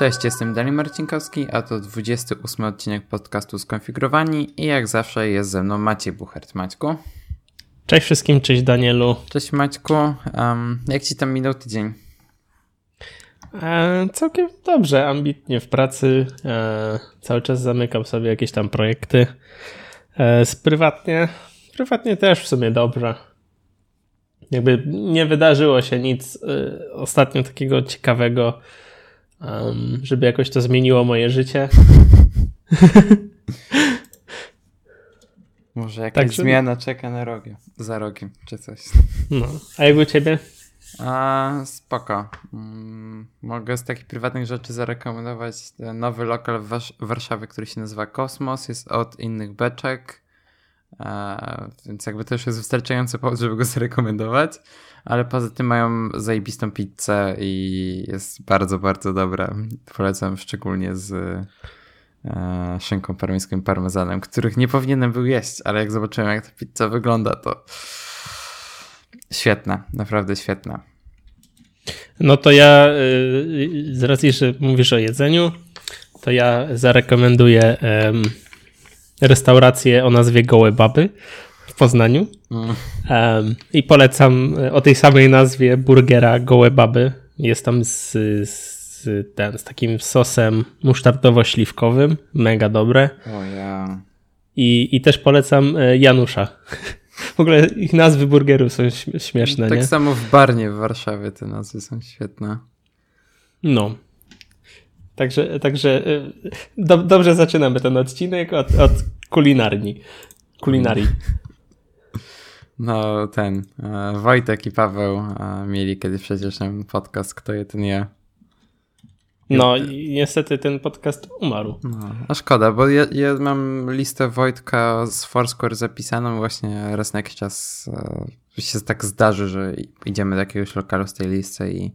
Cześć, jestem Daniel Marcinkowski, a to 28 odcinek podcastu Skonfigurowani i jak zawsze jest ze mną Maciej Buchert. Maćku? Cześć wszystkim, cześć Danielu. Cześć Maćku. Um, jak ci tam minął tydzień? E, całkiem dobrze, ambitnie w pracy. E, cały czas zamykam sobie jakieś tam projekty. E, z prywatnie, prywatnie też w sumie dobrze. Jakby nie wydarzyło się nic e, ostatnio takiego ciekawego, um, żeby jakoś to zmieniło moje życie. Może jakaś Także... zmiana czeka na rogiem, za rogiem, czy coś. No, a jak u ciebie? A, spoko. Mm, mogę z takich prywatnych rzeczy zarekomendować nowy lokal w Warsz Warszawie, który się nazywa Kosmos. Jest od innych beczek, więc jakby to już jest wystarczający powód, żeby go zarekomendować. Ale poza tym mają zajebistą pizzę i jest bardzo, bardzo dobra. Polecam szczególnie z e, szynką parmeńską i parmezanem, których nie powinienem był jeść, ale jak zobaczyłem jak ta pizza wygląda, to Świetna, naprawdę świetna. No to ja, y, z racji, że mówisz o jedzeniu, to ja zarekomenduję restaurację o nazwie Gołe Baby w Poznaniu. Mm. I polecam y, o tej samej nazwie burgera Gołe Baby. Jest tam z, z, ten, z takim sosem musztardowo-śliwkowym. Mega dobre. O ja. I, I też polecam e, Janusza. W ogóle ich nazwy burgerów są śmieszne, tak nie? samo w Barnie w Warszawie te nazwy są świetne. No. Także, także y, do, dobrze zaczynamy ten odcinek od, od kulinarni. Kulinarii. No, ten. E, Wojtek i Paweł e, mieli kiedyś przecież ten podcast Kto je, ten je. No i niestety ten podcast umarł. No, a szkoda, bo ja, ja, mam listę Wojtka z Foursquare zapisaną właśnie raz na jakiś czas e, się tak zdarzy, że idziemy do jakiegoś lokalu z tej listy i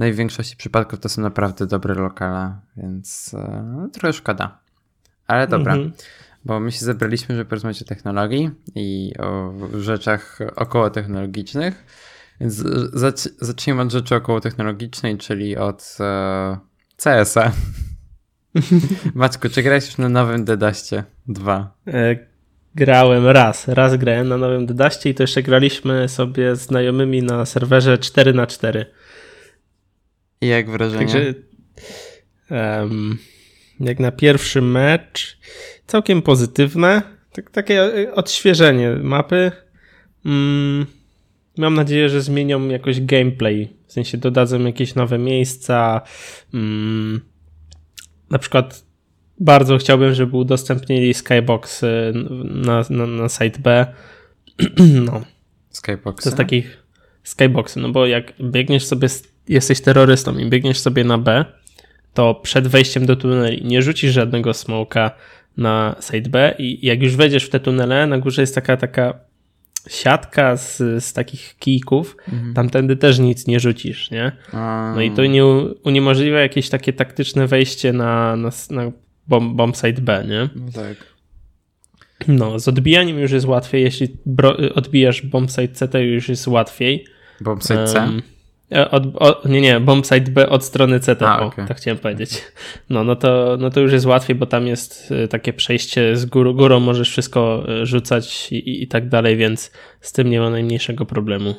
no i w większości przypadków to są naprawdę dobre lokale, więc e, no, trochę szkoda. Ale dobra, mm -hmm. bo my się zebraliśmy, żeby porozmawiać o technologii i o rzeczach około technologicznych. Więc zacznijmy od rzeczy około technologicznej, czyli od e, CS-a. Maćku, czy grałeś już na nowym Dedaście 2? E, grałem raz. Raz grałem na nowym Dedaście i to jeszcze graliśmy sobie z znajomymi na serwerze 4 na 4 I jak wrażenie? Także um, jak na pierwszy mecz całkiem pozytywne. Tak, takie odświeżenie mapy. Mm, mam nadzieję, że zmienią jakoś gameplay w sensie dodadzą jakieś nowe miejsca. Mm, na przykład bardzo chciałbym, żeby udostępnili Skybox na, na, na site B. no. Skyboxy? To jest takich skyboxy, no bo jak biegniesz sobie, jesteś terrorystą i biegniesz sobie na B, to przed wejściem do tuneli nie rzucisz żadnego smoka na site B i jak już wejdziesz w te tunele, na górze jest taka taka siatka z, z takich kijków, mhm. tamtędy też nic nie rzucisz, nie? No i to nie, uniemożliwia jakieś takie taktyczne wejście na, na, na bomb, bomb site B, nie? No tak. No, z odbijaniem już jest łatwiej, jeśli odbijasz bomb site C, to już jest łatwiej. Bomb site C? Um, od, od, nie, nie, bombsite B od strony CT, A, okay. tak chciałem powiedzieć. No, no, to, no to już jest łatwiej, bo tam jest e, takie przejście z górą, górą możesz wszystko e, rzucać i, i tak dalej, więc z tym nie ma najmniejszego problemu.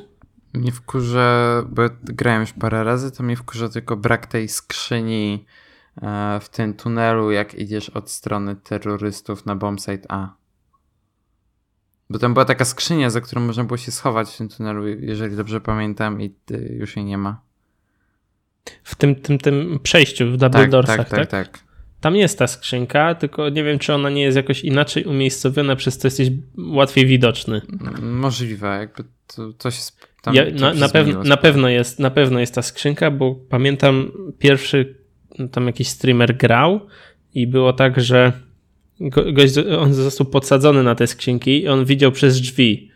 Nie wkurzę, bo grałem już parę razy, to mi wkurza tylko brak tej skrzyni w tym tunelu, jak idziesz od strony terrorystów na bombsite A. Bo tam była taka skrzynia, za którą można było się schować w tym tunelu, jeżeli dobrze pamiętam, i już jej nie ma. W tym, tym, tym przejściu w Double tak, Doorsach, tak, tak, tak, tak? Tam jest ta skrzynka, tylko nie wiem, czy ona nie jest jakoś inaczej umiejscowiona, przez to jesteś łatwiej widoczny. Możliwe, jakby to, coś jest tam ja, na, na, pew na, pewno jest, na pewno jest ta skrzynka, bo pamiętam pierwszy tam jakiś streamer grał i było tak, że gość, on został podsadzony na te skrzynki i on widział przez drzwi.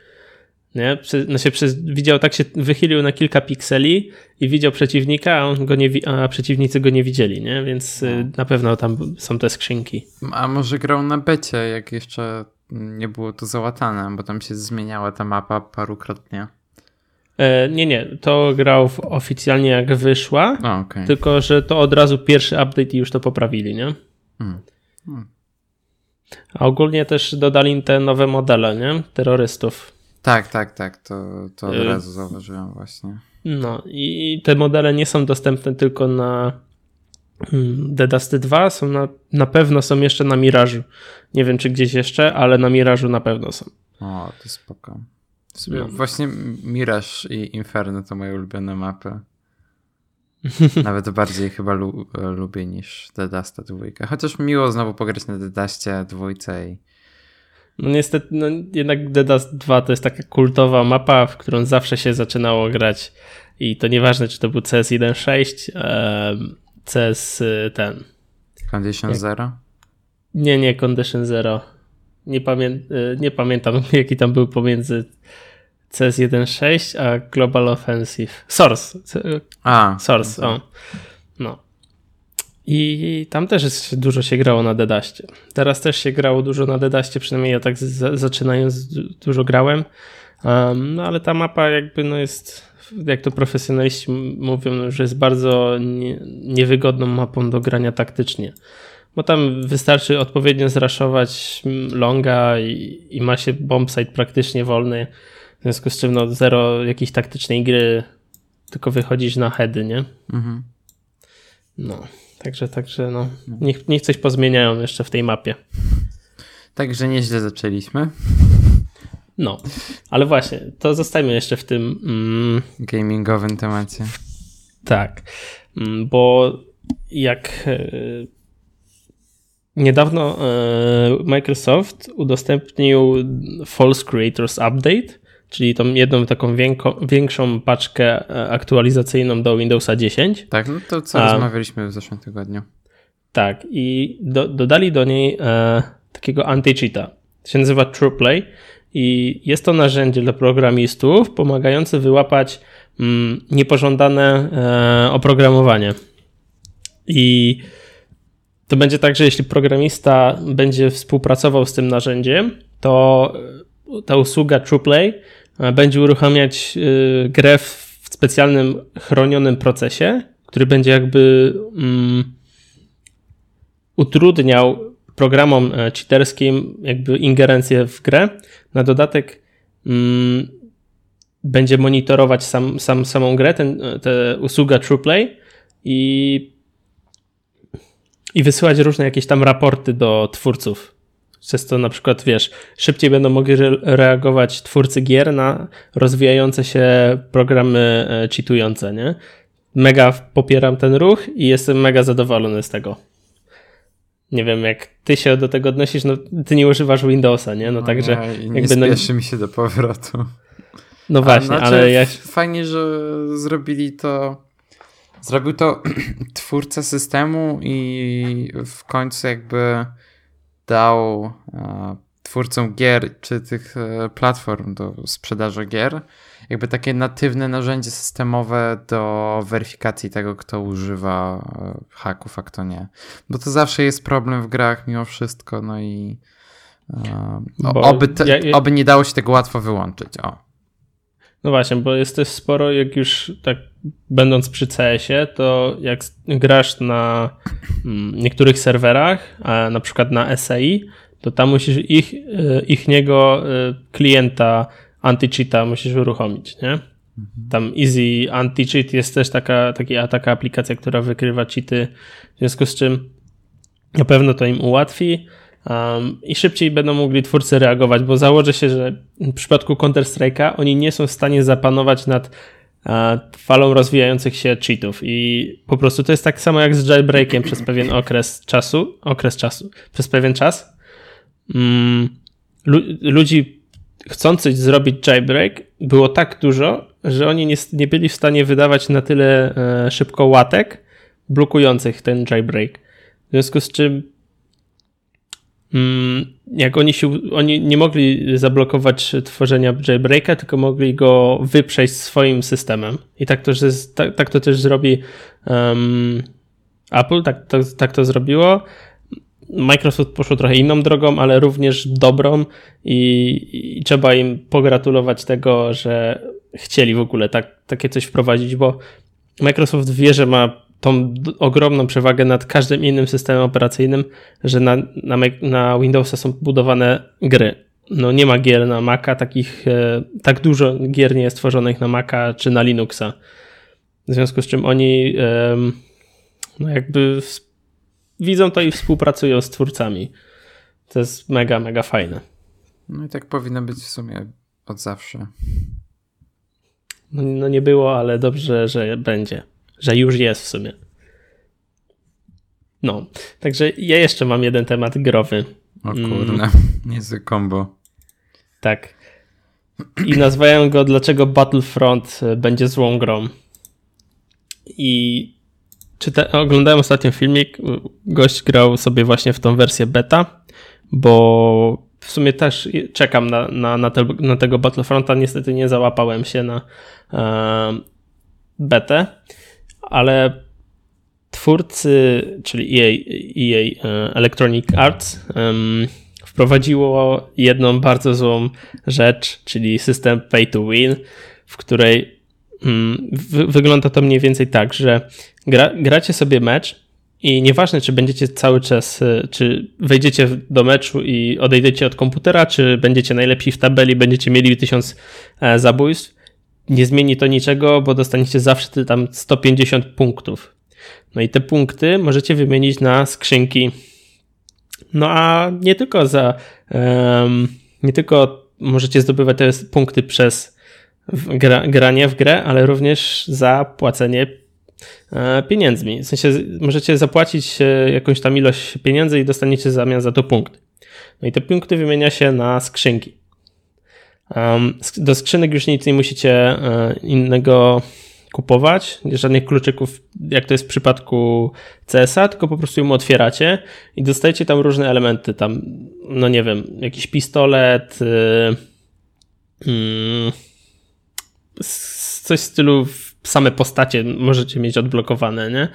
Nie? Prze, znaczy przez, widział, tak się wychylił na kilka pikseli i widział przeciwnika, a, on go nie, a przeciwnicy go nie widzieli, nie? Więc y, no. na pewno tam są te skrzynki. A może grał na becie, jak jeszcze nie było to załatane, bo tam się zmieniała ta mapa parukrotnie. E, nie, nie, to grał oficjalnie jak wyszła, A, okay. tylko że to od razu pierwszy update i już to poprawili, nie? Hmm. Hmm. A ogólnie też dodali te nowe modele, nie? Terrorystów. Tak, tak, tak, to, to od e, razu zauważyłem właśnie. No i te modele nie są dostępne tylko na hmm, The Dusty 2, są na, na pewno są jeszcze na Mirażu. Nie wiem czy gdzieś jeszcze, ale na Mirażu na pewno są. O, to spoko. No. Właśnie Mirage i Inferno to moje ulubione mapy. Nawet bardziej chyba lu lubię niż Dust 2. Chociaż miło znowu pograć na Dustie 2 i... No niestety, no jednak The Dust 2 to jest taka kultowa mapa, w którą zawsze się zaczynało grać i to nieważne, czy to był CS 1.6, CS ten... Condition Jak... Zero? Nie, nie, Condition Zero. Nie, pamię y, nie pamiętam, jaki tam był pomiędzy CS 1.6 a Global Offensive. Source. A, Source, o. No. I tam też jest, dużo się grało na Dedaście. Teraz też się grało dużo na Dedaście, przynajmniej ja tak z, zaczynając dużo grałem. Um, no ale ta mapa jakby no jest, jak to profesjonaliści mówią, że jest bardzo nie, niewygodną mapą do grania taktycznie. Bo tam wystarczy odpowiednio zraszować longa i, i ma się bombsite praktycznie wolny. W związku z czym no zero jakiejś taktycznej gry, tylko wychodzić na heady, nie? Mhm. No. Także, także no, niech, niech coś pozmieniają jeszcze w tej mapie. Także nieźle zaczęliśmy. No, ale właśnie, to zostajmy jeszcze w tym mm, gamingowym temacie. Tak, mm, bo jak e, niedawno e, Microsoft udostępnił False Creators Update, czyli tą jedną taką większą paczkę e, aktualizacyjną do Windowsa 10. Tak, no to co A, rozmawialiśmy w zeszłym tygodniu. Tak, i do, dodali do niej e, takiego anti-cheata. To się nazywa TruePlay i jest to narzędzie dla programistów pomagające wyłapać mm, niepożądane e, oprogramowanie. I to będzie tak, że jeśli programista będzie współpracował z tym narzędziem, to ta usługa TruePlay e, będzie uruchamiać e, grę w specjalnym chronionym procesie, który będzie jakby um, utrudniał programom e, cheaterskim jakby ingerencję w grę. Na dodatek um, będzie monitorować sam, sam, samą grę, ten, te usługa TruePlay i, i wysyłać różne jakieś tam raporty do twórców przez to na przykład, wiesz, szybciej będą mogli re reagować twórcy gier na rozwijające się programy e, cheatujące, nie? Mega popieram ten ruch i jestem mega zadowolony z tego. Nie wiem, jak ty się do tego odnosisz, no ty nie używasz Windowsa, nie? No, no także... Nie, nie jakby, no- spieszy no... mi się do powrotu. No właśnie, znaczy, ale ja... Fajnie, że zrobili to... Zrobił to twórca systemu i w końcu jakby dał e, twórcom gier czy tych e, platform do sprzedaży gier jakby takie natywne narzędzie systemowe do weryfikacji tego, kto używa e, haków, a kto nie. Bo to zawsze jest problem w grach mimo wszystko, no i oby, te, ja, ja... oby nie dało się tego łatwo wyłączyć. O. No właśnie, bo jest też sporo, jak już tak będąc przy CS-ie, to jak grasz na mm, niektórych serwerach, a na przykład na SAI, to tam musisz ich, e, ich niego e, klienta anti-cheata musisz uruchomić, nie? Mhm. Tam Easy Anti-Cheat jest też taka, taka, taka aplikacja, która wykrywa cheaty, w związku z czym na pewno to im ułatwi. Um, I szybciej będą mogli twórcy reagować, bo założę się, że w przypadku Counter-Strike'a oni nie są w stanie zapanować nad uh, falą rozwijających się cheatów i po prostu to jest tak samo jak z jailbreakiem przez pewien okres czasu, okres czasu, przez pewien czas. Um, lu ludzi chcących zrobić jailbreak było tak dużo, że oni nie, nie byli w stanie wydawać na tyle uh, szybko łatek blokujących ten jailbreak. W związku z czym Mm, jak oni się, oni nie mogli zablokować tworzenia jailbreaka, tylko mogli go wyprzeć swoim systemem. I tak to, że, tak, tak to też zrobi um, Apple, tak to, tak to zrobiło. Microsoft poszło trochę inną drogą, ale również dobrą i, i trzeba im pogratulować tego, że chcieli w ogóle tak, takie coś wprowadzić, bo Microsoft wie, że ma tą ogromną przewagę nad każdym innym systemem operacyjnym, że na, na, na Windowsa są budowane gry. No nie ma gier na Maca, takich, e, tak dużo gier nie jest tworzonych na Maca czy na Linuxa. W związku z czym oni no jakby widzą to i współpracują z twórcami. To jest mega, mega fajne. No i tak powinno być w sumie od zawsze. No, no nie było, ale dobrze, że będzie. Że już jest w sumie. No, także ja jeszcze mam jeden temat growy. O mm. kurde, niezły combo. Tak. I nazwałem go Dlaczego Battlefront będzie złą grą. I czyta, oglądałem ostatnio filmik, gość grał sobie właśnie w tą wersję beta, bo w sumie też czekam na, na, na, te, na tego Battlefronta, niestety nie załapałem się na e, betę, ale twórcy, czyli EA, EA e, Electronic Arts um, wprowadziło jedną bardzo złą rzecz, czyli system pay to win, w której um, wygląda to mniej więcej tak, że gra, gracie sobie mecz i nieważne, czy będziecie cały czas, e, czy wejdziecie do meczu i odejdziecie od komputera, czy będziecie najlepsi w tabeli, będziecie mieli tysiąc e, zabójstw, nie zmieni to niczego, bo dostaniecie zawsze tam 150 punktów. No i te punkty możecie wymienić na skrzynki. No a nie tylko za, um, nie tylko możecie zdobywać te punkty przez gra, granie w grę, ale również za płacenie e, pieniędzmi. W sensie możecie zapłacić e, jakąś tam ilość pieniędzy i dostaniecie w zamian za to punkty. No i te punkty wymienia się na skrzynki. Do skrzynek już nic nie musicie e, innego kupować, żadnych kluczyków, jak to jest w przypadku CS-a, tylko po prostu ją otwieracie i dostajecie tam różne elementy, tam, no nie wiem, jakiś pistolet, yy, yy, coś w stylu same postacie możecie mieć odblokowane, nie?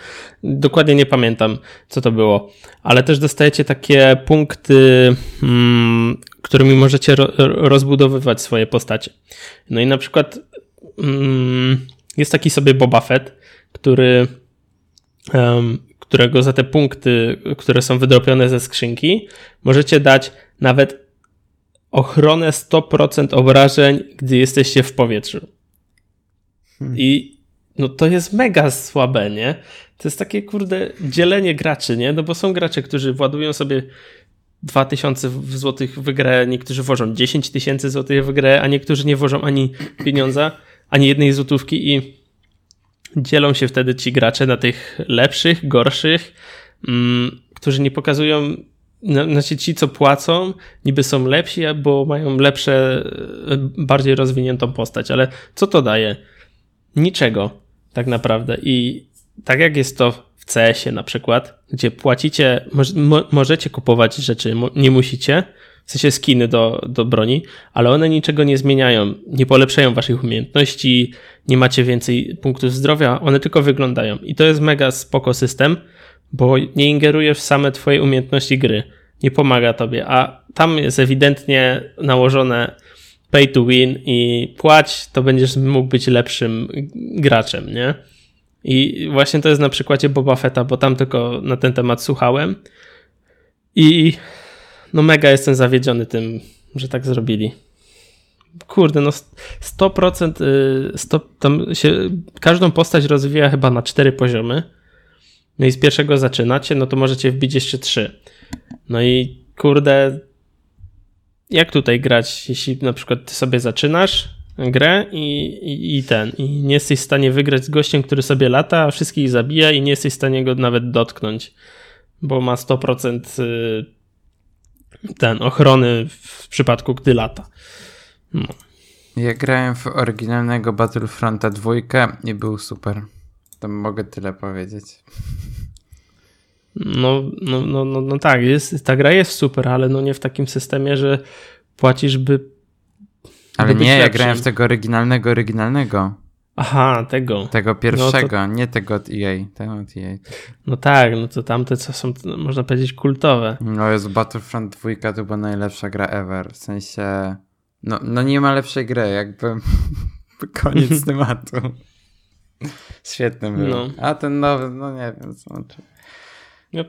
Dokładnie nie pamiętam, co to było, ale też dostajecie takie punkty, mm, którymi możecie ro rozbudowywać swoje postacie. No i na przykład mm, jest taki sobie Boba Fett, który, um, którego za te punkty, które są wydropione ze skrzynki, możecie dać nawet ochronę 100% obrażeń, gdy jesteście w powietrzu. Hmm. I no to jest mega słabe, nie? To jest takie, kurde, dzielenie graczy, nie? No bo są gracze, którzy władują sobie 2000 złotych w grę, niektórzy włożą 10 tysięcy złotych w grę, a niektórzy nie włożą ani pieniądza ani jednej złotówki i dzielą się wtedy ci gracze na tych lepszych, gorszych, mm, którzy nie pokazują, znaczy ci, co płacą, niby są lepsi, bo mają lepsze, e, bardziej rozwiniętą postać, ale co to daje? Niczego, tak naprawdę. I tak jak jest to CS-ie na przykład, gdzie płacicie, mo możecie kupować rzeczy, nie musicie, w sensie skiny do, do broni, ale one niczego nie zmieniają, nie polepszają waszych umiejętności, nie macie więcej punktów zdrowia, one tylko wyglądają. I to jest mega spoko system, bo nie ingeruje w same twoje umiejętności gry, nie pomaga tobie, a tam jest ewidentnie nałożone pay to win i płać, to będziesz mógł być lepszym graczem, nie? I właśnie to jest na przykładzie Boba Fetta, bo tam tylko na ten temat słuchałem. I no mega jestem zawiedziony tym, że tak zrobili. Kurde, no 100%, 100, y, tam się, każdą postać rozwija chyba na 4 poziomy. No i z pierwszego zaczynacie, no to możecie wbić jeszcze 3. No i kurde, jak tutaj grać, jeśli na przykład ty sobie zaczynasz grę i, i, i, ten, i nie jesteś w stanie wygrać z gościem, który sobie lata, a wszystkich zabija i nie jesteś w stanie go nawet dotknąć, bo ma 100% ten ochrony w przypadku, gdy lata. No. Ja grałem w oryginalnego Battlefronta dwójkę i był super. To mogę tyle powiedzieć. No, no, no, no, no tak, jest, ta gra jest super, ale no nie w takim systemie, że płacisz, by. Ale nie, ja grałem w tego oryginalnego, oryginalnego. Aha, tego. Tego pierwszego, no to... nie tego od EA. Tego od EA. No tak, no to tamte, co są, można powiedzieć, kultowe. No jest Battlefront 2 to była najlepsza gra ever. W sensie, no, no nie ma lepszej gry, jakby Koniec tematu. Świetny był. No. A ten nowy, no nie wiem, co znaczy. No,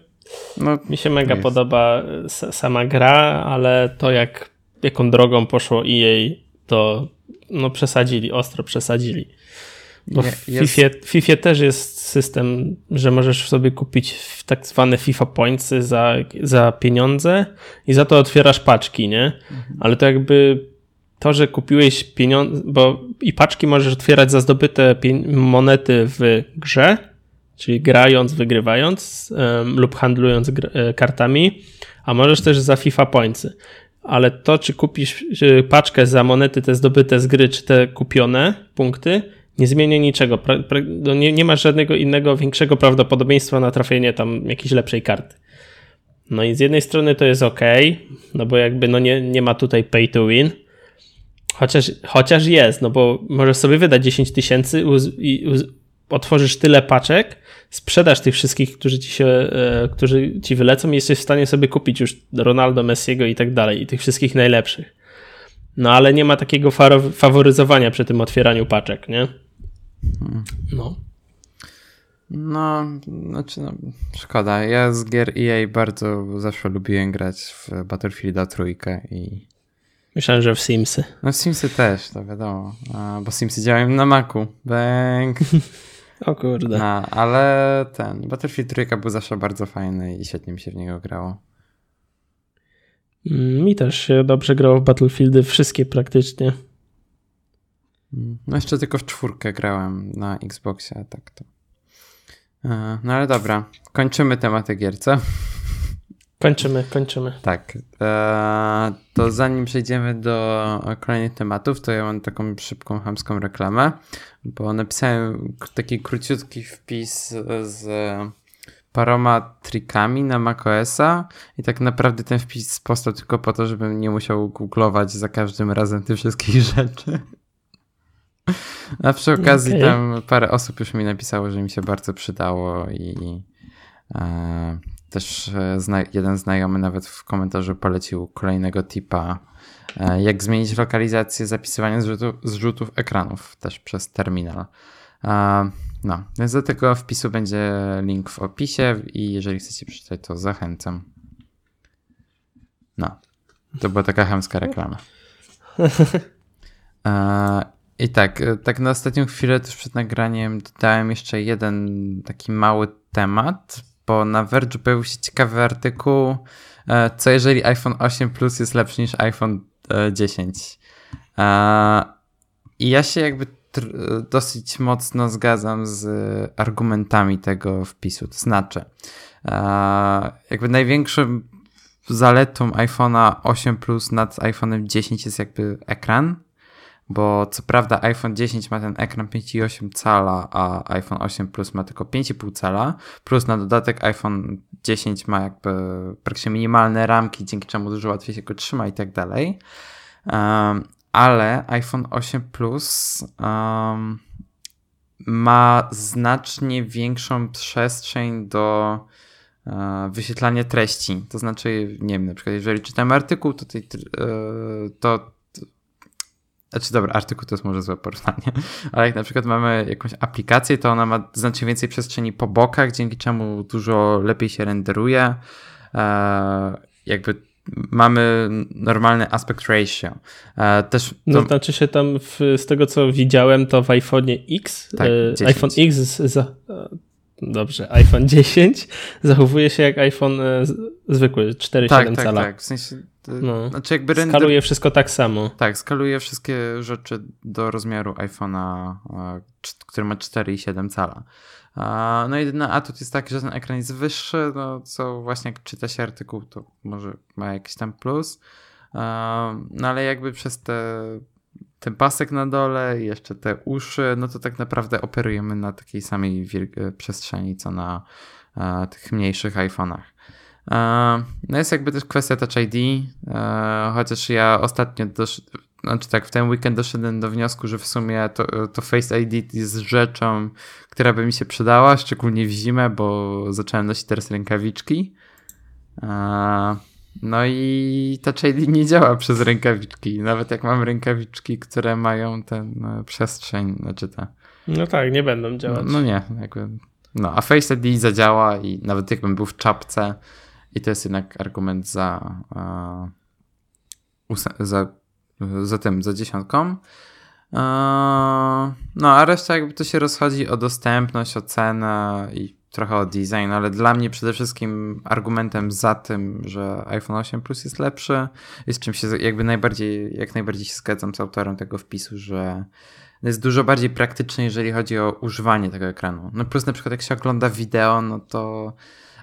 no, mi się mega jest. podoba sama gra, ale to jak jaką drogą poszło EA, to no przesadzili, ostro przesadzili. Bo w FIFA, FIFA też jest system, że możesz sobie kupić tak zwane FIFA Pointsy za, za pieniądze i za to otwierasz paczki, nie? Mhm. Ale to jakby to, że kupiłeś pieniądze, bo i paczki możesz otwierać za zdobyte monety w grze, czyli grając, wygrywając um, lub handlując e, kartami, a możesz też za FIFA Pointsy. Ale to, czy kupisz paczkę za monety te zdobyte z gry, czy te kupione punkty, nie zmienia niczego. No nie, nie masz żadnego innego, większego prawdopodobieństwa na trafienie tam jakiejś lepszej karty. No i z jednej strony to jest ok, no bo jakby no nie, nie ma tutaj pay to win, chociaż, chociaż jest, no bo możesz sobie wydać 10 tysięcy i otworzysz tyle paczek, sprzedasz tych wszystkich, którzy ci się, e, którzy ci wylecą i jesteś w stanie sobie kupić już Ronaldo, Messiego i tak dalej, i tych wszystkich najlepszych. No ale nie ma takiego faworyzowania przy tym otwieraniu paczek, nie? No. No, znaczy, no, szkoda. Ja z gier EA bardzo zawsze lubiłem grać w Battlefielda trójkę i. Myślałem, że w Simsy. No w Simsy też, to wiadomo. A, bo Simsy działają na Macu. Bang. o kurde. No, ale ten Battlefield trójka był zawsze bardzo fajny i świetnie mi się w niego grało. Mm, mi też się dobrze grało w Battlefieldy, wszystkie praktycznie. No jeszcze tylko w czwórkę grałem na Xboxie, a tak to. E, no ale dobra, kończymy tematy gier, co? Kończymy, kończymy. Tak. E, to zanim przejdziemy do kolejnych tematów, to ja mam taką szybką, hamską reklamę, bo napisałem taki króciutki wpis z paroma trikami na macOSa i tak naprawdę ten wpis powstał tylko po to, żebym nie musiał googlować za każdym razem tych wszystkich rzeczy. A przy okazji okay. tam parę osób już mi napisało, że mi się bardzo przydało i e, też e, zna jeden znajomy nawet w komentarzu polecił kolejnego tipa, e, jak zmienić lokalizację zapisywania zrzutu, zrzutów ekranów też przez terminal. E, no, więc do tego wpisu będzie link w opisie i jeżeli chcecie przeczytać, to zachęcam. No, to była taka chamska reklama. I tak, tak na ostatnią chwilę, tuż przed nagraniem, dodałem jeszcze jeden taki mały temat, bo na Verge pojawił się ciekawy artykuł, e, co jeżeli iPhone 8 Plus jest lepszy niż iPhone 10. I ja się jakby dosyć mocno zgadzam z argumentami tego wpisu. To znaczy, jakby największym zaletą iPhone'a 8 Plus nad iPhone'em 10 jest jakby ekran, bo co prawda iPhone 10 ma ten ekran 5,8 cala, a iPhone 8 Plus ma tylko 5,5 cala, plus na dodatek iPhone 10 ma jakby praktycznie minimalne ramki, dzięki czemu dużo łatwiej się go trzyma i tak dalej ale iPhone 8 Plus um, ma znacznie większą przestrzeń do e, wyświetlania treści. To znaczy, nie wiem, na przykład jeżeli czytamy artykuł, to, tej, e, to znaczy, dobra, artykuł to jest może złe porównanie, ale jak na przykład mamy jakąś aplikację, to ona ma znacznie więcej przestrzeni po bokach, dzięki czemu dużo lepiej się renderuje. E, jakby mamy normalny aspect ratio. E, też to... No znaczy się tam w, z tego co widziałem to w iPhone X, tak, e, iPhone X za, e, dobrze, iPhone 10 zachowuje się jak iPhone e, zwykły 4,7 tak, tak, cala. Tak, w sensie no. znaczy jakby render... Skaluje wszystko tak samo. Tak, skaluje wszystkie rzeczy do rozmiaru iPhone'a, który ma 4,7 cala. No jedyny atut jest taki, że ten ekran jest wyższy, no co właśnie jak czyta się artykuł, to może ma jakiś tam plus. No ale jakby przez te, ten pasek na dole jeszcze te uszy, no to tak naprawdę operujemy na takiej samej przestrzeni, co na tych mniejszych iPhone'ach. No jest jakby też kwestia Touch ID, chociaż ja ostatnio dosz, znaczy tak, w ten weekend doszedłem do wniosku, że w sumie to, to Face ID jest rzeczą, która by mi się przydała, szczególnie w zimę, bo zacząłem nosić teraz rękawiczki. No i Touch ID nie działa przez rękawiczki. Nawet jak mam rękawiczki, które mają ten e, przestrzeń, znaczy ta. No tak, nie będą działać. No, no nie, jakby. No, a Face ID zadziała i nawet jakbym był w czapce i to jest jednak argument za, za, za tym, za dziesiątką. No, a reszta jakby to się rozchodzi o dostępność, o cenę i trochę o design, ale dla mnie przede wszystkim argumentem za tym, że iPhone 8 Plus jest lepszy, jest czym się jakby najbardziej, jak najbardziej się zgadzam z autorem tego wpisu, że jest dużo bardziej praktyczny, jeżeli chodzi o używanie tego ekranu. No plus na przykład jak się ogląda wideo, no to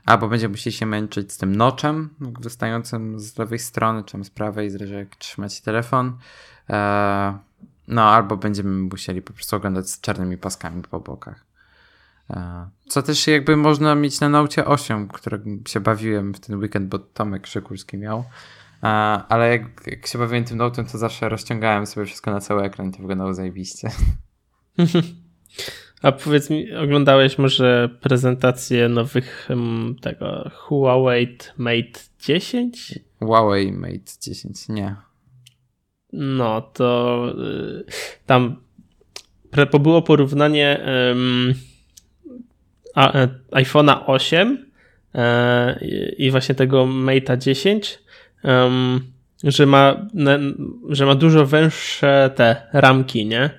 albo będzie musieli się męczyć z tym noczem wystającym z lewej strony, czy z prawej, zależy jak trzymać telefon. Eee, no albo będziemy musieli po prostu oglądać z czarnymi paskami po bokach. Co też jakby można mieć na naucie 8, którym się bawiłem w ten weekend, bo Tomek Szykulski miał. Ale jak, jak się bawiłem tym notem, to zawsze rozciągałem sobie wszystko na cały ekran i to wyglądało zajebiście. A powiedz mi, oglądałeś może prezentację nowych tego Huawei Mate 10? Huawei Mate 10, nie. No, to y, tam było porównanie iPhone'a 8 e, i właśnie tego Mate'a 10, że ma, że ma dużo węższe te ramki, nie?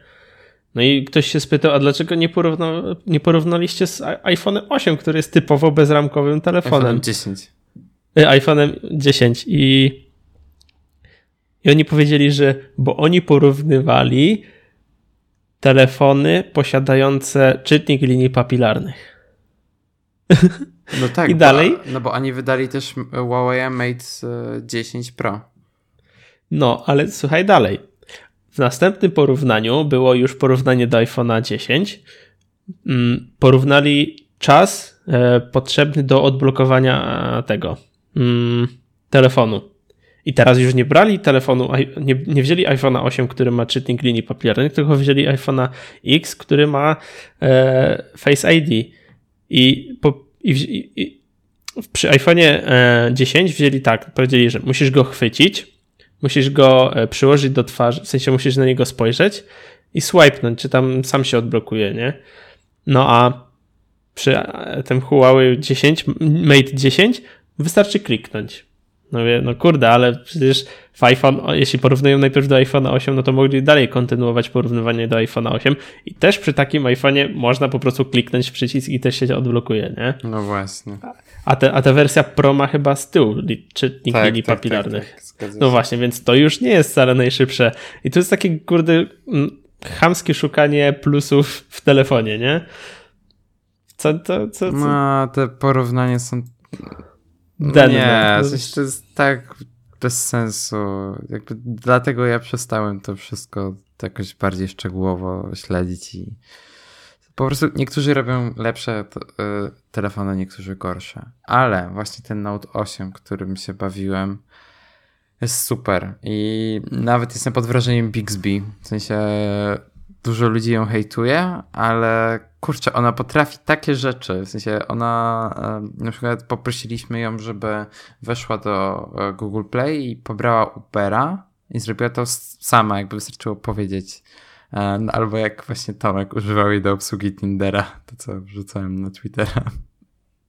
No i ktoś się spytał, a dlaczego nie, porówna, nie porównaliście z iPhone'em 8, który jest typowo bezramkowym telefonem? iPhone'em 10. E, iPhone'em 10 i, i oni powiedzieli, że bo oni porównywali telefony posiadające czytnik linii papilarnych. No tak. I dalej. Bo, no bo oni wydali też Huawei Mate 10 Pro. No, ale słuchaj dalej. W następnym porównaniu było już porównanie do iPhone'a 10. Mm, porównali czas e, potrzebny do odblokowania e, tego mm, telefonu. I teraz już nie brali telefonu, nie, nie wzięli iPhone'a 8, który ma czytnik linii papilarnych, tylko wzięli iPhone'a X, który ma e, Face ID. I, po, i, i przy iPhone'ie 10 e, wzięli tak, powiedzieli, że musisz go chwycić, musisz go e, przyłożyć do twarzy, w sensie musisz na niego spojrzeć i swipenąć, czy tam sam się odblokuje, nie? No a przy e, tym Huawei 10, Mate 10 wystarczy kliknąć. No wie, no kurde, ale przecież w iPhone, jeśli porównują najpierw do iPhone 8, no to mogli dalej kontynuować porównywanie do iPhone 8 i też przy takim iPhone'ie można po prostu kliknąć w przycisk i też się odblokuje, nie? No właśnie. A, te, a ta wersja Pro ma chyba z tyłu czytnik tak, linii tak, papilarnych. Tak, tak, no właśnie, więc to już nie jest wcale najszybsze. I to jest takie, kurde, chamskie szukanie plusów w telefonie, nie? Co, to, co, co? No, te porównania są Den, nie, no. to jest tak bez sensu. Jakby dlatego ja przestałem to wszystko jakoś bardziej szczegółowo śledzić i po prostu niektórzy robią lepsze y, telefony, niektórzy gorsze. Ale właśnie ten Note 8, którym się bawiłem, jest super. I nawet jestem pod wrażeniem Bixby. W sensie dużo ludzi ją hejtuje, ale kurczę, ona potrafi takie rzeczy. W sensie ona, e, na przykład poprosiliśmy ją, żeby weszła do e, Google Play i pobrała Ubera i zrobiła to sama, jakby wystarczyło powiedzieć. No, albo jak właśnie Tomek używał jej do obsługi Tindera, to co wrzucałem na Twittera.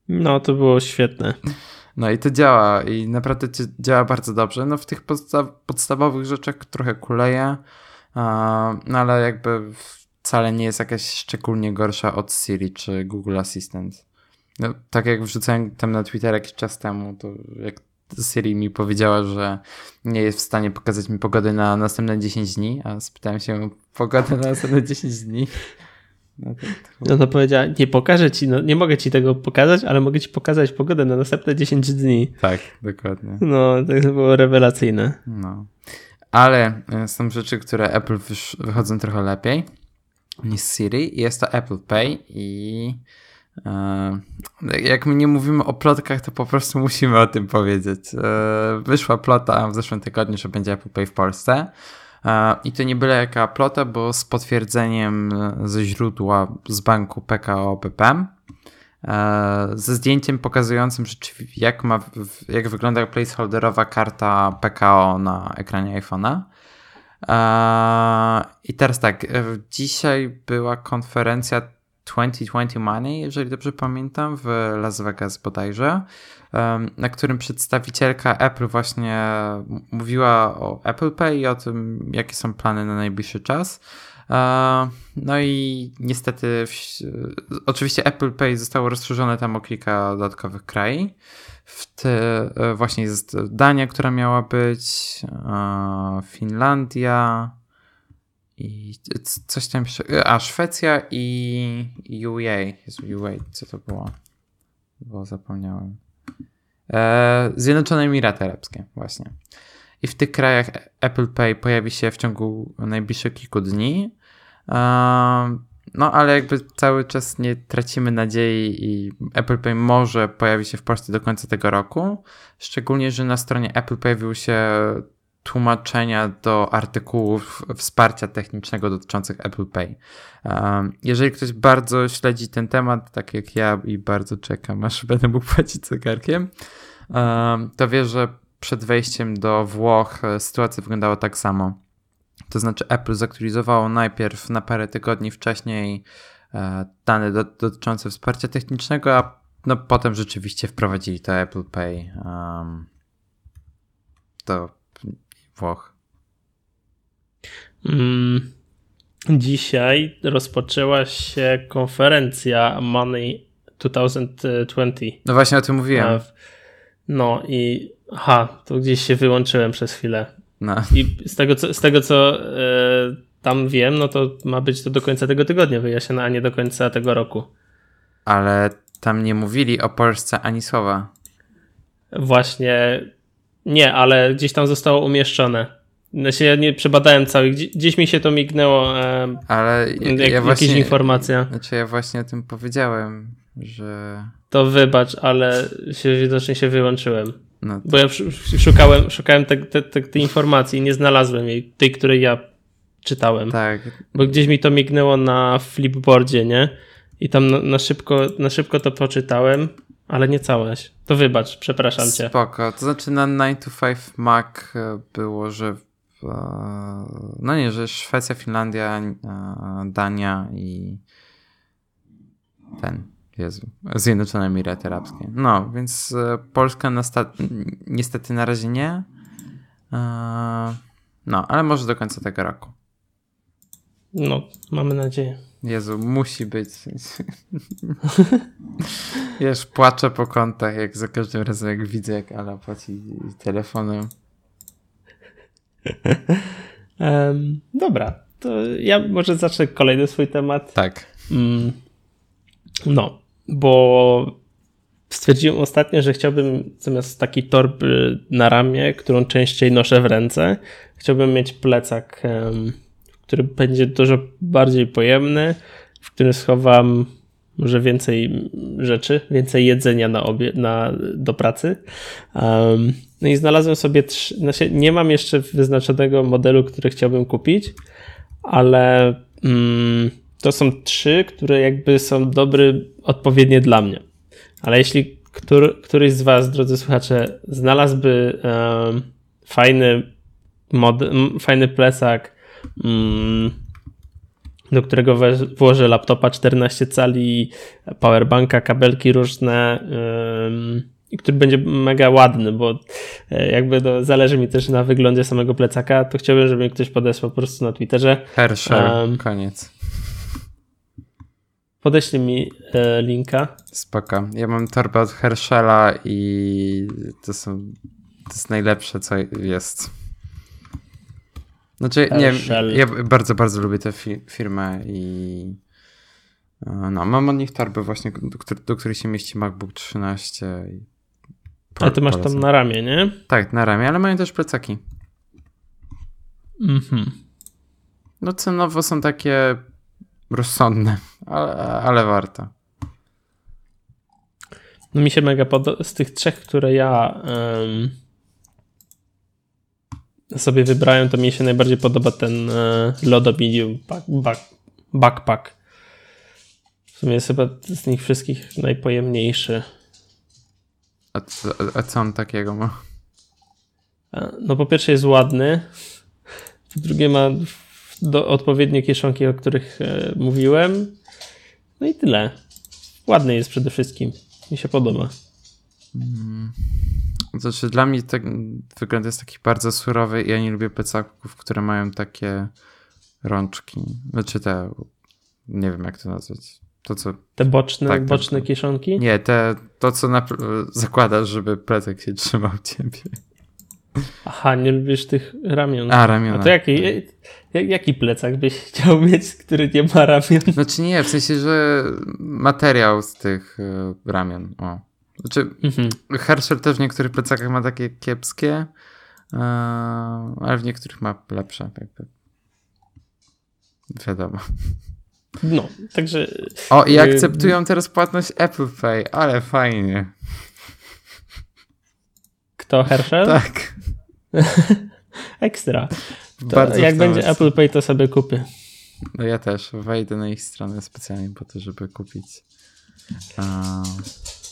No, to było świetne. No i to działa i naprawdę działa bardzo dobrze. No w tych podsta podstawowych rzeczach trochę kuleje, no ale jakby wcale nie jest jakaś szczególnie gorsza od Siri czy Google Assistant. No, tak jak wrzucałem tam na Twitter jakiś czas temu, to jak Siri mi powiedziała, że nie jest w stanie pokazać mi pogody na następne 10 dni, a spytałem się pogodę na następne 10 dni. No to, to... no to powiedziała, nie pokażę ci, no, nie mogę ci tego pokazać, ale mogę ci pokazać pogodę na następne 10 dni. Tak, dokładnie. No, to było rewelacyjne. No. Ale e, są rzeczy, które Apple wychodzą trochę lepiej niż Siri. Jest to Apple Pay i e, jak my nie mówimy o plotkach, to po prostu musimy o tym powiedzieć. E, wyszła plota w zeszłym tygodniu, że będzie Apple Pay w Polsce. I to nie byle jaka plota, bo z potwierdzeniem ze źródła z banku PKO BP. e, ze zdjęciem pokazującym jak, ma, jak wygląda placeholderowa karta PKO na ekranie iPhone'a. I teraz tak, dzisiaj była konferencja 2020 Money, jeżeli dobrze pamiętam, w Las Vegas bodajże, na którym przedstawicielka Apple właśnie mówiła o Apple Pay i o tym, jakie są plany na najbliższy czas. No i niestety, oczywiście Apple Pay zostało rozszerzone tam o kilka dodatkowych krajów. W te, e, właśnie jest Dania, która miała być, Finlandia, i coś tam jeszcze. A, Szwecja i UA. Jezu, UA, co to było? Bo zapomniałem. E, Zjednoczone Emiraty Arabskie, właśnie. I w tych krajach Apple Pay pojawi się w ciągu najbliższych kilku dni. No, ale jakby cały czas nie tracimy nadziei i Apple Pay może pojawi się w Polsce do końca tego roku. Szczególnie, że na stronie Apple pojawił się tłumaczenia do artykułów wsparcia technicznego dotyczących Apple Pay. Um, jeżeli ktoś bardzo śledzi ten temat, tak jak ja i bardzo czekam, aż będę mógł płacić zegarkiem, um, to wie, że przed wejściem do Włoch e, sytuacja wyglądała tak samo. To znaczy Apple zaktualizowało najpierw na parę tygodni wcześniej e, dane do, dotyczące wsparcia technicznego, a no, potem rzeczywiście wprowadzili to Apple Pay um, do Włoch? Mm, dzisiaj rozpoczęła się konferencja Money 2020. No właśnie o tym mówiłem. No i aha, to gdzieś się wyłączyłem przez chwilę. No. I z tego, co, z tego, co e, tam wiem, no to ma być to do końca tego tygodnia wyjaśnione, a nie do końca tego roku. Ale tam nie mówili o Polsce ani słowa. Właśnie nie, ale gdzieś tam zostało umieszczone. Znaczy ja nie przebadałem całych, gdzieś mi się to mignęło, e, ale ja, jak, właśnie, jakaś informacja. Znaczy ja właśnie o tym powiedziałem, że... To wybacz, ale się, widocznie się wyłączyłem. No. Bo ja szukałem, szukałem tej te, te, te informacji i nie znalazłem jej, tej, której ja czytałem. Tak. Bo gdzieś mi to mignęło na flipboardzie, nie? I tam na, na, szybko, na szybko to poczytałem ale nie całość. To wybacz, przepraszam cię. Spoko. To znaczy na 9 to 5 Mac było, że e, no nie, że Szwecja, Finlandia, e, Dania i ten, Jezu, Zjednoczone Emiraty Arabskie. No, więc Polska na niestety na razie nie. No, ale może do końca tego roku. No, mamy nadzieję. Jezu, musi być. Wiesz, płaczę po kątach, jak za każdym razem, jak widzę, jak Ala płaci telefonem. Um, dobra, to ja może zacznę kolejny swój temat. Tak. Mm, no, bo stwierdziłem ostatnio, że chciałbym zamiast takiej torby na ramię, którą częściej noszę w ręce, chciałbym mieć plecak który będzie dużo bardziej pojemny, w którym schowam może więcej rzeczy, więcej jedzenia na obie, na, do pracy. Um, no i znalazłem sobie trzy, znaczy nie mam jeszcze wyznaczonego modelu, który chciałbym kupić, ale um, to są trzy, które jakby są dobre, odpowiednie dla mnie. Ale jeśli który, któryś z Was, drodzy słuchacze, znalazłby um, fajny, mod, fajny plecak, Mm, do którego włożę laptopa 14 cali, powerbanka, kabelki różne i który będzie mega ładny, bo e, jakby zależy mi też na wyglądzie samego plecaka, to chciałbym, żeby mi ktoś podesłał po prostu na Twitterze. Herschel, um, koniec. Podeślij mi e, linka. Spoko. Ja mam torbę od Herschela i to są to jest najlepsze, co jest. Znaczy, nie ja bardzo, bardzo lubię tę fi firmę i e, no, mam od nich torbę właśnie, do, do której się mieści MacBook 13. I A ty masz tam na ramię, nie? Tak, na ramię, ale mają też plecaki. Mhm. No cenowo są takie rozsądne, ale, ale warto. No mi się mega podoba, z tych trzech, które ja um, sobie wybrałem, to mi się najbardziej podoba ten e, Lodo Medium back, back, Backpack. sumie jest chyba z nich wszystkich najpojemniejszy. A, a, a co on takiego ma? No po pierwsze jest ładny, po drugie ma do, odpowiednie kieszonki, o których e, mówiłem. No i tyle. Ładny jest przede wszystkim. Mi się podoba. Hmm. Znaczy dla mnie ten wygląd jest taki bardzo surowy i ja nie lubię plecaków, które mają takie rączki. Znaczy te, nie wiem jak to nazwać. To, co, te boczne, tak, boczne kieszonki? Nie, te, to co na, zakładasz, żeby plecak się trzymał ciebie. Aha, nie lubisz tych ramion. A, ramiona. A to jaki, jaki plecak byś chciał mieć, który nie ma ramion? Znaczy nie, w sensie, że materiał z tych e, ramion. O. Znaczy, mhm. Herschel też w niektórych plecakach ma takie kiepskie, e, ale w niektórych ma lepsze. Jakby. Wiadomo. No, także. O, i y, akceptują teraz płatność Apple Pay, ale fajnie. Kto Herschel? Tak. Ekstra. Bardzo jak będzie Apple Pay, to sobie kupię. No ja też wejdę na ich stronę specjalnie po to, żeby kupić. Uh,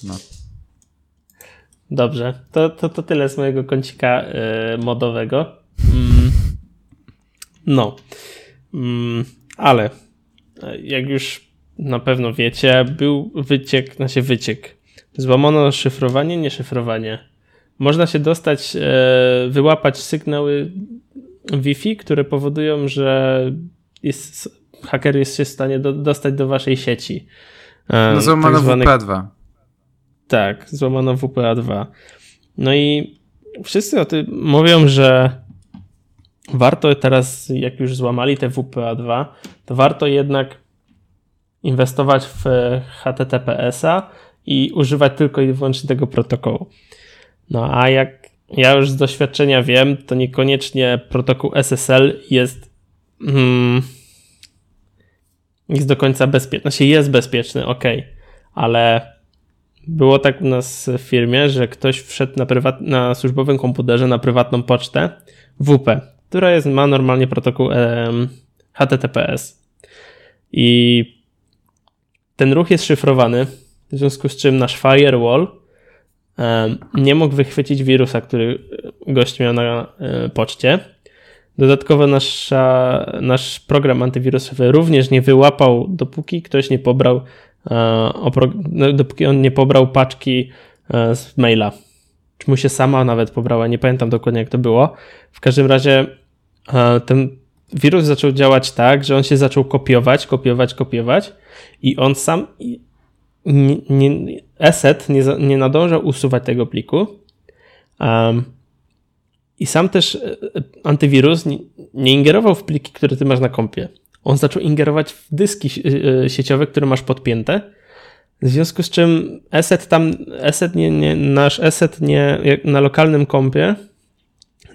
no. Dobrze, to, to, to tyle z mojego kącika yy, modowego. Mm. No, mm, ale jak już na pewno wiecie, był wyciek, znaczy wyciek. Złamano szyfrowanie, nie szyfrowanie. Można się dostać, e, wyłapać sygnały Wi-Fi, które powodują, że jest, haker jest się w stanie do, dostać do waszej sieci. E, no złamano tak zwany, WPA2. Tak, złamano WPA2. No i wszyscy o tym mówią, że warto teraz, jak już złamali te WPA2, to warto jednak inwestować w HTTPS-a i używać tylko i wyłącznie tego protokołu. No a jak ja już z doświadczenia wiem, to niekoniecznie protokół SSL jest, hmm, jest do końca bezpieczny. Znaczy jest bezpieczny, ok, ale było tak u nas w firmie, że ktoś wszedł na, prywat, na służbowym komputerze na prywatną pocztę WP, która jest, ma normalnie protokół HTTPS. I ten ruch jest szyfrowany, w związku z czym nasz firewall nie mógł wychwycić wirusa, który gość miał na e, poczcie. Dodatkowo nasza, nasz program antywirusowy również nie wyłapał, dopóki ktoś nie pobrał, e, no, dopóki on nie pobrał paczki e, z maila. Czy mu się sama nawet pobrała, nie pamiętam dokładnie jak to było. W każdym razie ten wirus zaczął działać tak, że on się zaczął kopiować, kopiować, kopiować i on sam nie, nie, Asset nie, nie usuwać tego pliku. Um, I sam też e, antywirus nie, nie, ingerował w pliki, które ty masz na kompie. On zaczął ingerować w dyski e, sieciowe, które masz podpięte. W związku z czym asset tam, asset nie, nie, nasz asset nie, na lokalnym kompie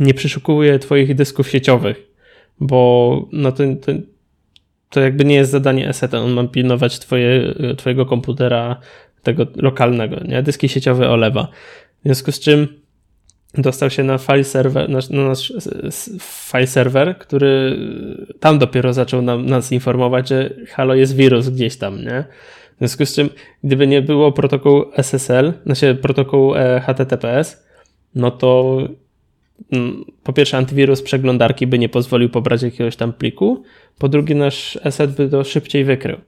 nie przeszukuje twoich dysków sieciowych, bo no to, to, to jakby nie jest zadanie asset, on ma pilnować twoje, twojego komputera tego lokalnego, nie? Dyski sieciowe olewa. W związku z czym dostał się na file server, na, na nasz file server, który tam dopiero zaczął nam, nas informować, że halo jest wirus gdzieś tam, nie? W związku z czym, gdyby nie było protokołu SSL, znaczy protokołu e, HTTPS, no to po pierwsze antywirus przeglądarki by nie pozwolił pobrać jakiegoś tam pliku, po drugie nasz asset by to szybciej wykrył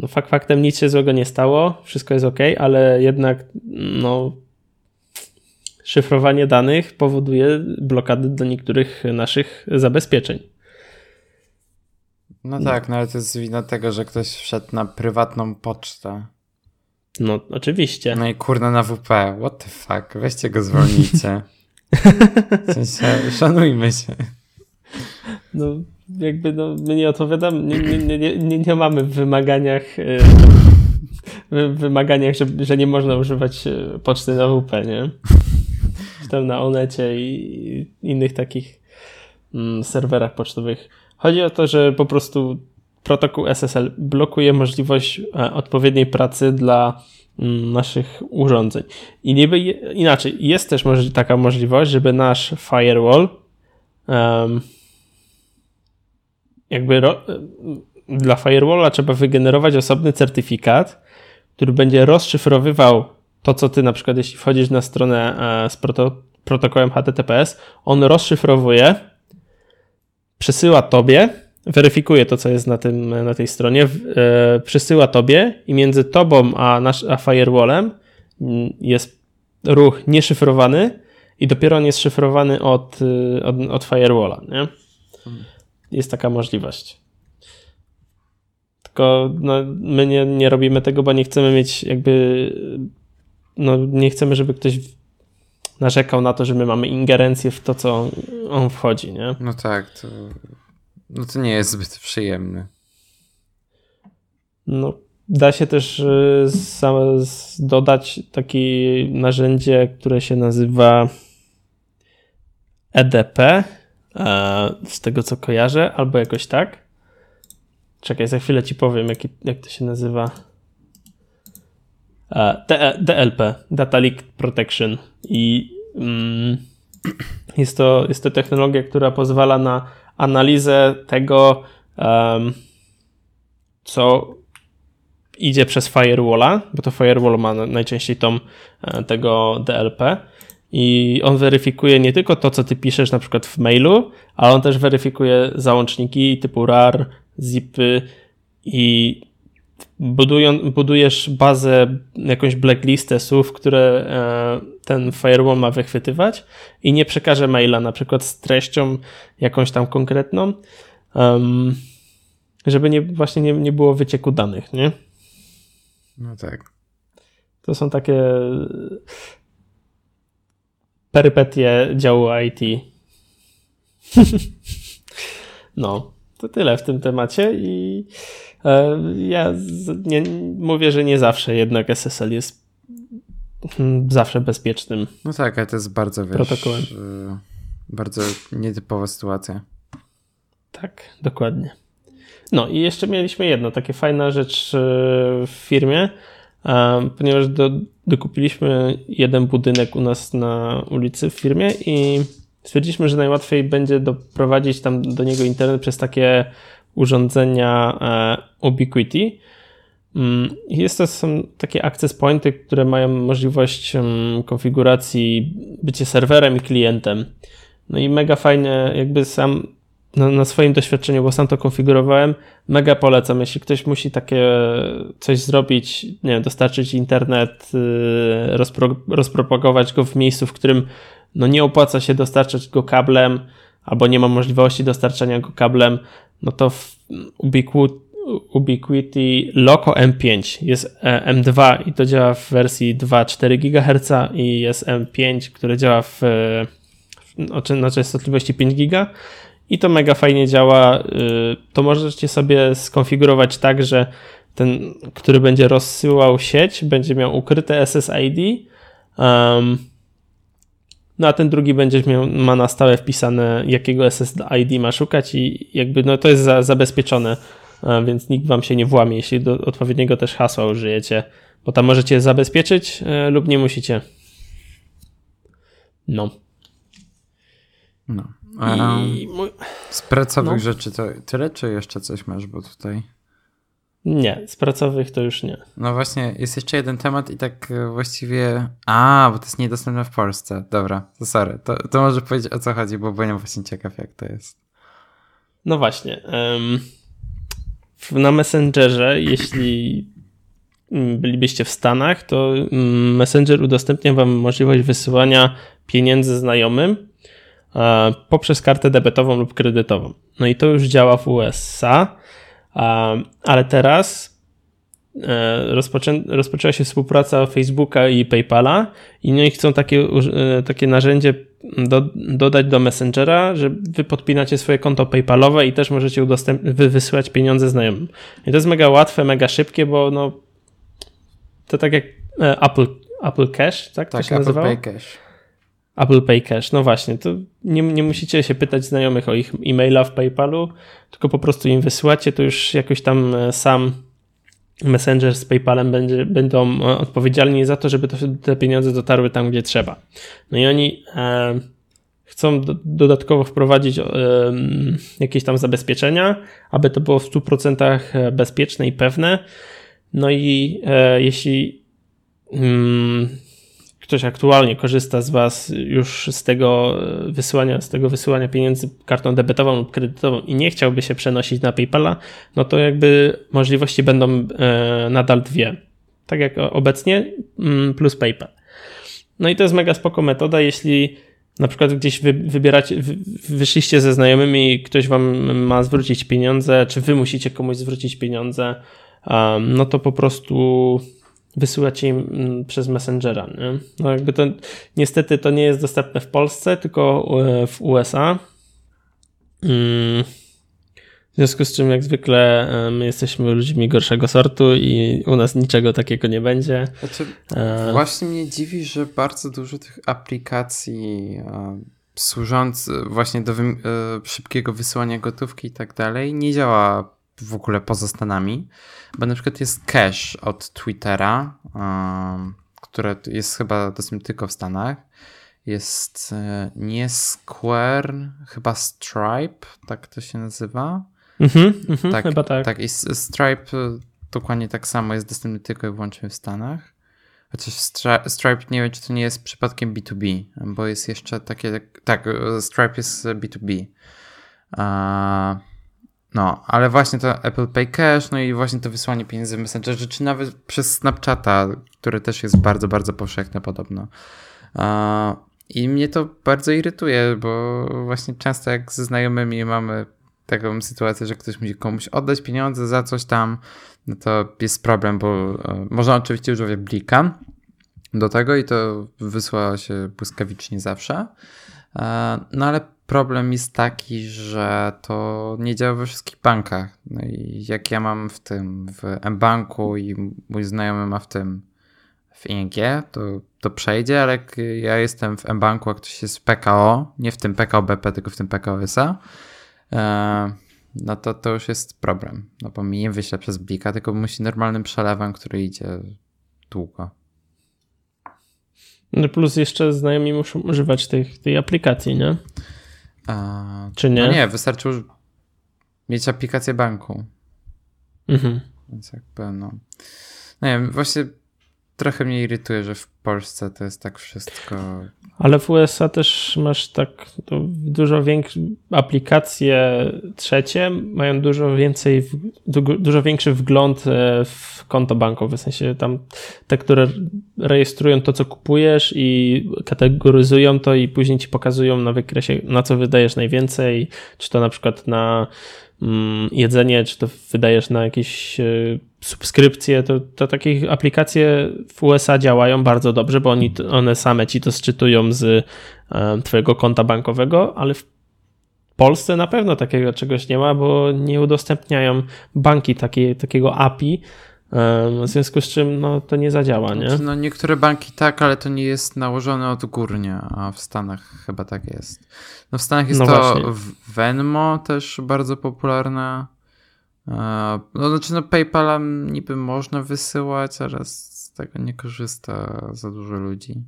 no fakt faktem nic się złego nie stało, wszystko jest ok, ale jednak no szyfrowanie danych powoduje blokady do niektórych naszych zabezpieczeń. No, no tak, no ale to jest wina tego, że ktoś wszedł na prywatną pocztę. No, oczywiście. No i kurna na WP. What the fuck? Weźcie go, zwolnijcie. Sensie, szanujmy się. No, jakby no, my nie odpowiadamy, nie, nie, nie, nie, nie mamy w wymaganiach e, w wymaganiach, że, że nie można używać e, poczty na WP, nie? Tam na Onecie i innych takich mm, serwerach pocztowych. Chodzi o to, że po prostu protokół SSL blokuje możliwość e, odpowiedniej pracy dla naszych urządzeń. I niby inaczej, jest też taka możliwość, żeby nasz firewall um, jakby dla firewalla trzeba wygenerować osobny certyfikat, który będzie rozszyfrowywał to, co ty na przykład, jeśli wchodzisz na stronę e, z proto protokołem HTTPS, on rozszyfrowuje, przesyła tobie, weryfikuje to, co jest na, tym, na tej stronie, e, przesyła tobie i między tobą a, nasz, a firewallem mm, jest ruch nieszyfrowany i dopiero on jest szyfrowany od, y, od, od firewalla. Nie? Jest taka możliwość. Tylko no, my nie, nie robimy tego, bo nie chcemy mieć jakby no, nie chcemy, żeby ktoś narzekał na to, że my mamy ingerencję w to, co on wchodzi, nie? No tak, to, no to nie jest zbyt przyjemne. No, da się też y, dodać takie narzędzie, które się nazywa EDP, e, z tego co kojarzę, albo jakoś tak. Czekaj, za chwilę ci powiem, jak, jak to się nazywa. E, DLP, Data Leak Protection. I mm, jest, to, jest to technologia, która pozwala na analizę tego, um, co idzie przez firewalla, bo to firewall ma najczęściej tą, e, tego DLP i on weryfikuje nie tylko to, co ty piszesz na przykład w mailu, ale on też weryfikuje załączniki typu RAR, zipy i budują, budujesz bazę, jakąś blacklistę słów, które e, ten firewall ma wychwytywać i nie przekaże maila na przykład z treścią jakąś tam konkretną, żeby nie, właśnie nie, nie było wycieku danych, nie? No tak. To są takie perypetie działu IT. no, to tyle w tym temacie i ja nie, mówię, że nie zawsze jednak SSL jest zawsze bezpiecznym. No tak, ale to jest bardzo wiesz, protokołem. E, bardzo nietypowa sytuacja. Tak, dokładnie. No i jeszcze mieliśmy jedno, takie fajna rzecz e, w firmie, ponieważ do, dokupiliśmy jeden budynek u nas na ulicy w firmie i stwierdziliśmy, że najłatwiej będzie doprowadzić tam do niego internet przez takie urządzenia e, Ubiquiti. Mm, jest to są takie access pointy, które mają możliwość konfiguracji bycie serwerem i klientem. No i mega fajnie, jakby sam na, na, swoim doświadczeniu, bo sam to konfigurowałem, mega polecam. Jeśli ktoś musi takie coś zrobić, nie wiem, dostarczyć internet, yy, rozpro, rozpropagować go w miejscu, w którym no nie opłaca się dostarczać go kablem, albo nie ma możliwości dostarczania go kablem, no to Ubiquiti Loco M5 jest e, M2 i to działa w wersji 2,4 GHz i jest M5, które działa w, na częstotliwości 5 GB i to mega fajnie działa. Y, to możecie sobie skonfigurować tak, że ten, który będzie rozsyłał sieć, będzie miał ukryte SSID. Um, no a ten drugi będzie miał, ma na stałe wpisane, jakiego SSID ma szukać i jakby no to jest za, zabezpieczone, więc nikt wam się nie włamie, jeśli do odpowiedniego też hasła użyjecie, bo tam możecie zabezpieczyć e, lub nie musicie. No. No. I. Z pracowych no. rzeczy to tyle, czy jeszcze coś masz, bo tutaj... Nie, z pracowych to już nie. No właśnie, jest jeszcze jeden temat i tak e, właściwie... A, bo to jest niedostępne w Polsce. Dobra, to sorry. To, to może powiedzieć o co chodzi, bo byłem właśnie ciekaw jak to jest. No właśnie. Na Messengerze, jeśli bylibyście w Stanach, to mm, Messenger udostępnia wam możliwość wysyłania pieniędzy znajomym E, poprzez kartę debetową lub kredytową. No i to już działa w USA, e, ale teraz e, rozpoczę, rozpoczęła się współpraca Facebooka i PayPala i oni chcą takie, takie narzędzie do, dodać do Messengera, że wy podpinacie swoje konto PayPalowe i też możecie udostęp- wy wysyłać pieniądze znajomym. I to jest mega łatwe, mega szybkie, bo no to tak jak Apple, Apple Cash, tak? Tak, to się Apple nazywało? Pay Cash. Apple Pay Cash, no właśnie, to nie, nie musicie się pytać znajomych o ich e-maila w PayPalu, tylko po prostu im wysyłacie, to już jakoś tam e, sam Messenger z PayPalem będzie, będą e, odpowiedzialni za to, żeby to, te pieniądze dotarły tam, gdzie trzeba. No i oni e, chcą do, dodatkowo wprowadzić y, jakieś tam zabezpieczenia, aby to było w 100% bezpieczne i pewne. No i e, jeśli mm, ktoś aktualnie korzysta z Was już z tego wysyłania, z tego wysyłania pieniędzy kartą debetową lub kredytową i nie chciałby się przenosić na PayPala, no to jakby możliwości będą e, nadal dwie. Tak jak obecnie, mm, plus PayPal. No i to jest mega spoko metoda, jeśli na przykład gdzieś wy, wybieracie, wy, wyszliście ze znajomymi i ktoś wam ma zwrócić pieniądze, czy wy musicie komuś zwrócić pieniądze, no to po prostu wysyłacie im mm, przez Messengera. Nie? No jakby to niestety to nie jest dostępne w Polsce, tylko e, w USA. Mm. W związku z czym, jak zwykle, e, my jesteśmy ludźmi gorszego sortu i u nas niczego takiego nie będzie. Znaczy, e... Właśnie mnie dziwi, że bardzo dużo tych aplikacji służących właśnie do szybkiego wysyłania gotówki i tak dalej nie działa w ogóle poza Stanami, bo na przykład jest Cash od Twittera, um, które jest chyba dostępne tylko w Stanach. Jest e, nie Square, chyba Stripe, tak to się nazywa. Mhm, mhm, tak, chyba tak. Tak, i Stripe e, dokładnie tak samo jest dostępny tylko i wyłącznie w Stanach. Chociaż Stripe nie wiem, czy to nie jest przypadkiem B2B, bo jest jeszcze takie. Tak, e, Stripe jest B2B. Uh, no, ale właśnie to Apple Pay Cash, no i właśnie to wysłanie pieniędzy w Messengerze, czy nawet przez Snapchata, który też jest bardzo, bardzo powszechne podobno. I mnie to bardzo irytuje, bo właśnie często jak ze znajomymi mamy taką sytuację, że ktoś musi komuś oddać pieniądze za coś tam, no to jest problem, bo e, można oczywiście używać blika do tego i to wysła się błyskawicznie zawsze. E, no ale problem jest taki, że to nie działa we wszystkich bankach. No i jak ja mam w tym, w mBanku i mój znajomy ma w tym w ING, to, to przejdzie, ale jak ja jestem w mBanku, a ktoś jest w PKO, nie w tym PKO BP, tylko w tym PKO SA, e, no to to już jest problem. No bo mi nie wyśle przez blika, tylko musi normalnym przelewem, który idzie długo. No plus jeszcze znajomi muszą używać tej, tej aplikacji, nie? A, Czy nie? No nie, wystarczy mieć aplikację banku. Mhm. Więc jakby no. Nie wiem, właśnie trochę mnie irytuje, że w Polsce to jest tak wszystko. Ale w USA też masz tak dużo większe aplikacje trzecie mają dużo więcej, dużo większy wgląd e, w konto bankowe. W sensie tam te, które rejestrują to, co kupujesz i kategoryzują to i później ci pokazują na wykresie, na co wydajesz najwięcej, czy to na przykład na jedzenie, czy to wydajesz na jakieś e, subskrypcje, to, to takie aplikacje w USA działają bardzo dobrze, bo oni, one same ci to sczytują z e, twojego konta bankowego, ale w Polsce na pewno takiego czegoś nie ma, bo nie udostępniają banki takie, takiego API, w związku z czym no, to nie zadziała, nie? Znaczy, no, niektóre banki tak, ale to nie jest nałożone odgórnie, a w Stanach chyba tak jest. No w Stanach jest no to właśnie. Venmo też bardzo popularne. E, no znaczy no PayPala niby można wysyłać, ale z tego nie korzysta za dużo ludzi.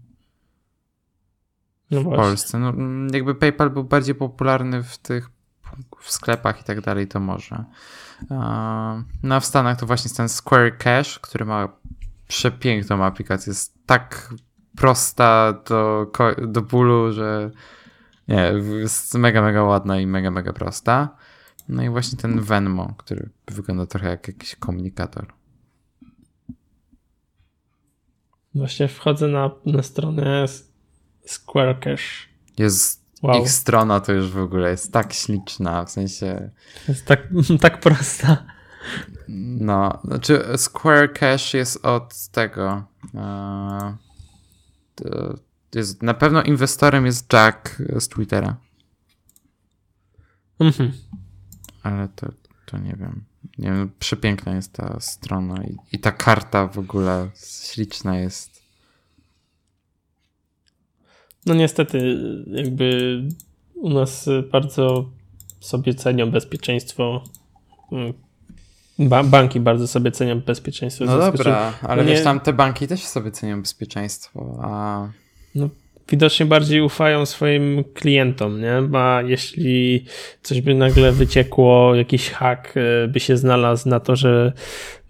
No w właśnie. Polsce. No, jakby PayPal był bardziej popularny w tych w sklepach i tak dalej, to może. No a w Stanach to właśnie ten Square Cash, który ma przepiękną aplikację. Jest tak prosta do, do bólu, że nie, jest mega, mega ładna i mega, mega prosta. No i właśnie ten Venmo, który wygląda trochę jak jakiś komunikator. Właśnie wchodzę na, na stronę Square Cash. Jest Wow. Ich strona to już w ogóle jest tak śliczna, w sensie. Jest tak, tak prosta. No, znaczy Square Cash jest od tego. Uh, jest, na pewno inwestorem jest Jack z Twittera. Mhm. Ale to, to nie wiem. Nie wiem, przepiękna jest ta strona i, i ta karta w ogóle śliczna jest. No niestety, jakby u nas bardzo sobie cenią bezpieczeństwo. Mm, ba banki bardzo sobie cenią bezpieczeństwo. No dobra, ale nie... wiesz, tam te banki też sobie cenią bezpieczeństwo, a... No, widocznie bardziej ufają swoim klientom, nie? A jeśli coś by nagle wyciekło, jakiś hack e, by się znalazł na to, że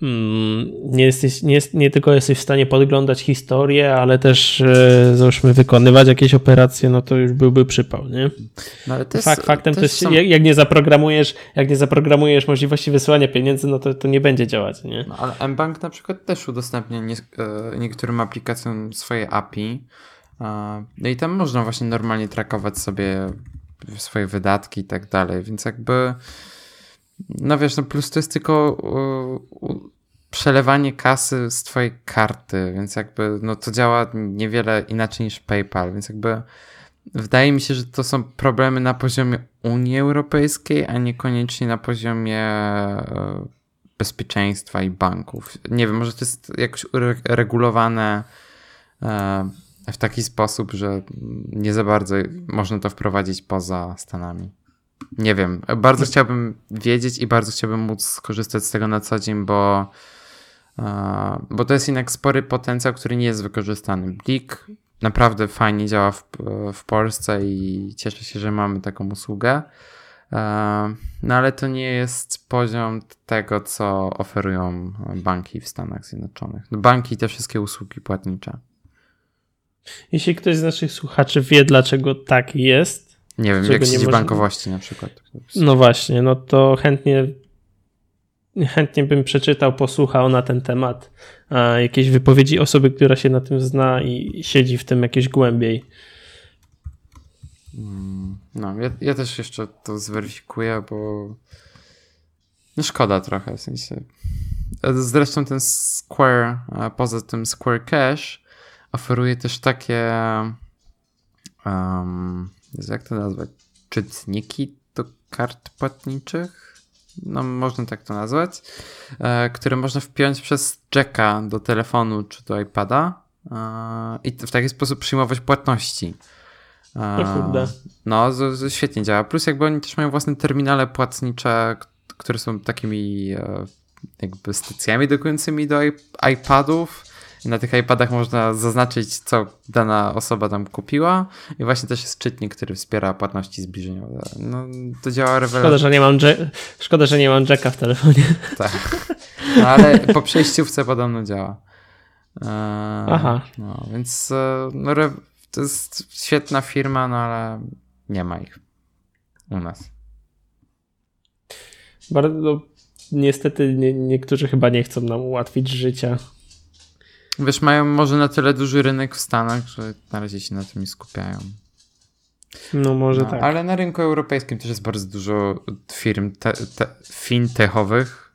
mm, nie, jesteś, nie, jest, nie tylko jesteś w stanie podglądać historię, ale też e, załóżmy wykonywać jakieś operacje, no to już byłby przypał, nie? No, ale jest, Fakt, faktem to jest, są... jak, jak, nie zaprogramujesz, jak nie zaprogramujesz możliwości wysyłania pieniędzy, no to, to nie będzie działać, nie? No, ale mBank na przykład też udostępnia e, niektórym aplikacjom swoje API, no i tam można właśnie normalnie trakować sobie swoje wydatki i tak dalej, więc jakby no wiesz, no plus to jest tylko przelewanie kasy z twojej karty, więc jakby no to działa niewiele inaczej niż PayPal, więc jakby wydaje mi się, że to są problemy na poziomie Unii Europejskiej, a niekoniecznie na poziomie e, bezpieczeństwa i banków. Nie wiem, może to jest jakoś uregulowane e, w taki sposób, że nie za bardzo można to wprowadzić poza Stanami. Nie wiem, bardzo chciałbym wiedzieć i bardzo chciałbym móc skorzystać z tego na co dzień, bo, bo to jest jednak spory potencjał, który nie jest wykorzystany. Blik naprawdę fajnie działa w, w Polsce i cieszę się, że mamy taką usługę. No ale to nie jest poziom tego, co oferują banki w Stanach Zjednoczonych. Banki i te wszystkie usługi płatnicze. Jeśli ktoś z naszych słuchaczy wie, dlaczego tak jest. Nie wiem, jak sieć bankowości na przykład. No właśnie, no to chętnie chętnie bym przeczytał, posłuchał na ten temat jakieś wypowiedzi osoby, która się na tym zna i siedzi w tym jakieś głębiej. Mm, no, ja, ja też jeszcze to zweryfikuję, bo no szkoda trochę, w sensie. Zresztą ten Square, poza tym Square Cash, oferuje też takie um, jak to nazwać? Czytniki do kart płatniczych? No, można tak to nazwać, e, które można wpiąć przez jacka do telefonu czy do iPada e, i w taki sposób przyjmować płatności. E, no, z, z, świetnie działa. Plus jakby oni też mają własne terminale płatnicze, które są takimi e, jakby stacjami dokującymi do iPadów na tych iPadach można zaznaczyć, co dana osoba tam kupiła i właśnie też jest czytnik, który wspiera płatności zbliżeniowe. No, to działa rewelacyjnie. Szkoda, że nie mam, Szkoda, że nie mam jacka w telefonie. Tak, no, ale po przejściówce podobno działa. Eee, Aha. No, więc e, no, to jest świetna firma, no ale nie ma ich u nas. Bardzo niestety nie, niektórzy chyba nie chcą nam ułatwić życia. Wiesz, mają może na tyle duży rynek w Stanach, że na razie się na tym nie skupiają. No może no, tak. Ale na rynku europejskim też jest bardzo dużo firm te, te, fintechowych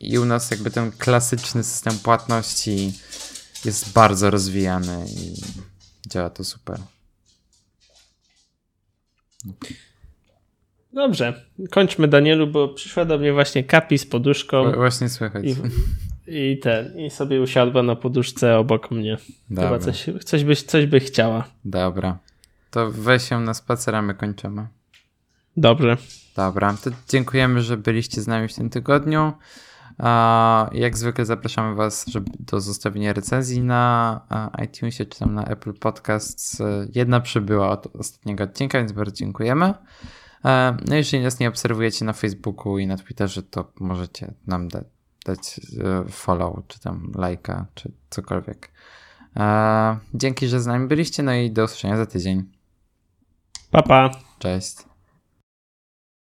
i u nas jakby ten klasyczny system płatności jest bardzo rozwijany i działa to super. Dobrze, kończmy Danielu, bo przyszła do mnie właśnie kapi z poduszką. Właśnie słychać. I, i ten, i sobie usiadła na poduszce obok mnie. Dobra. Chyba coś, coś, by, coś by chciała. Dobra. To weź ją na spacer, a my kończymy. Dobrze. Dobra, to dziękujemy, że byliście z nami w tym tygodniu. Jak zwykle zapraszamy Was do zostawienia recenzji na iTunesie czy tam na Apple Podcasts. Jedna przybyła od ostatniego odcinka, więc bardzo dziękujemy. No jeżeli nas nie obserwujecie na Facebooku i na Twitterze, to możecie nam dać dać e, follow, czy tam lajka, czy cokolwiek. E, dzięki, że z nami byliście, no i do usłyszenia za tydzień. Pa, pa. Cześć.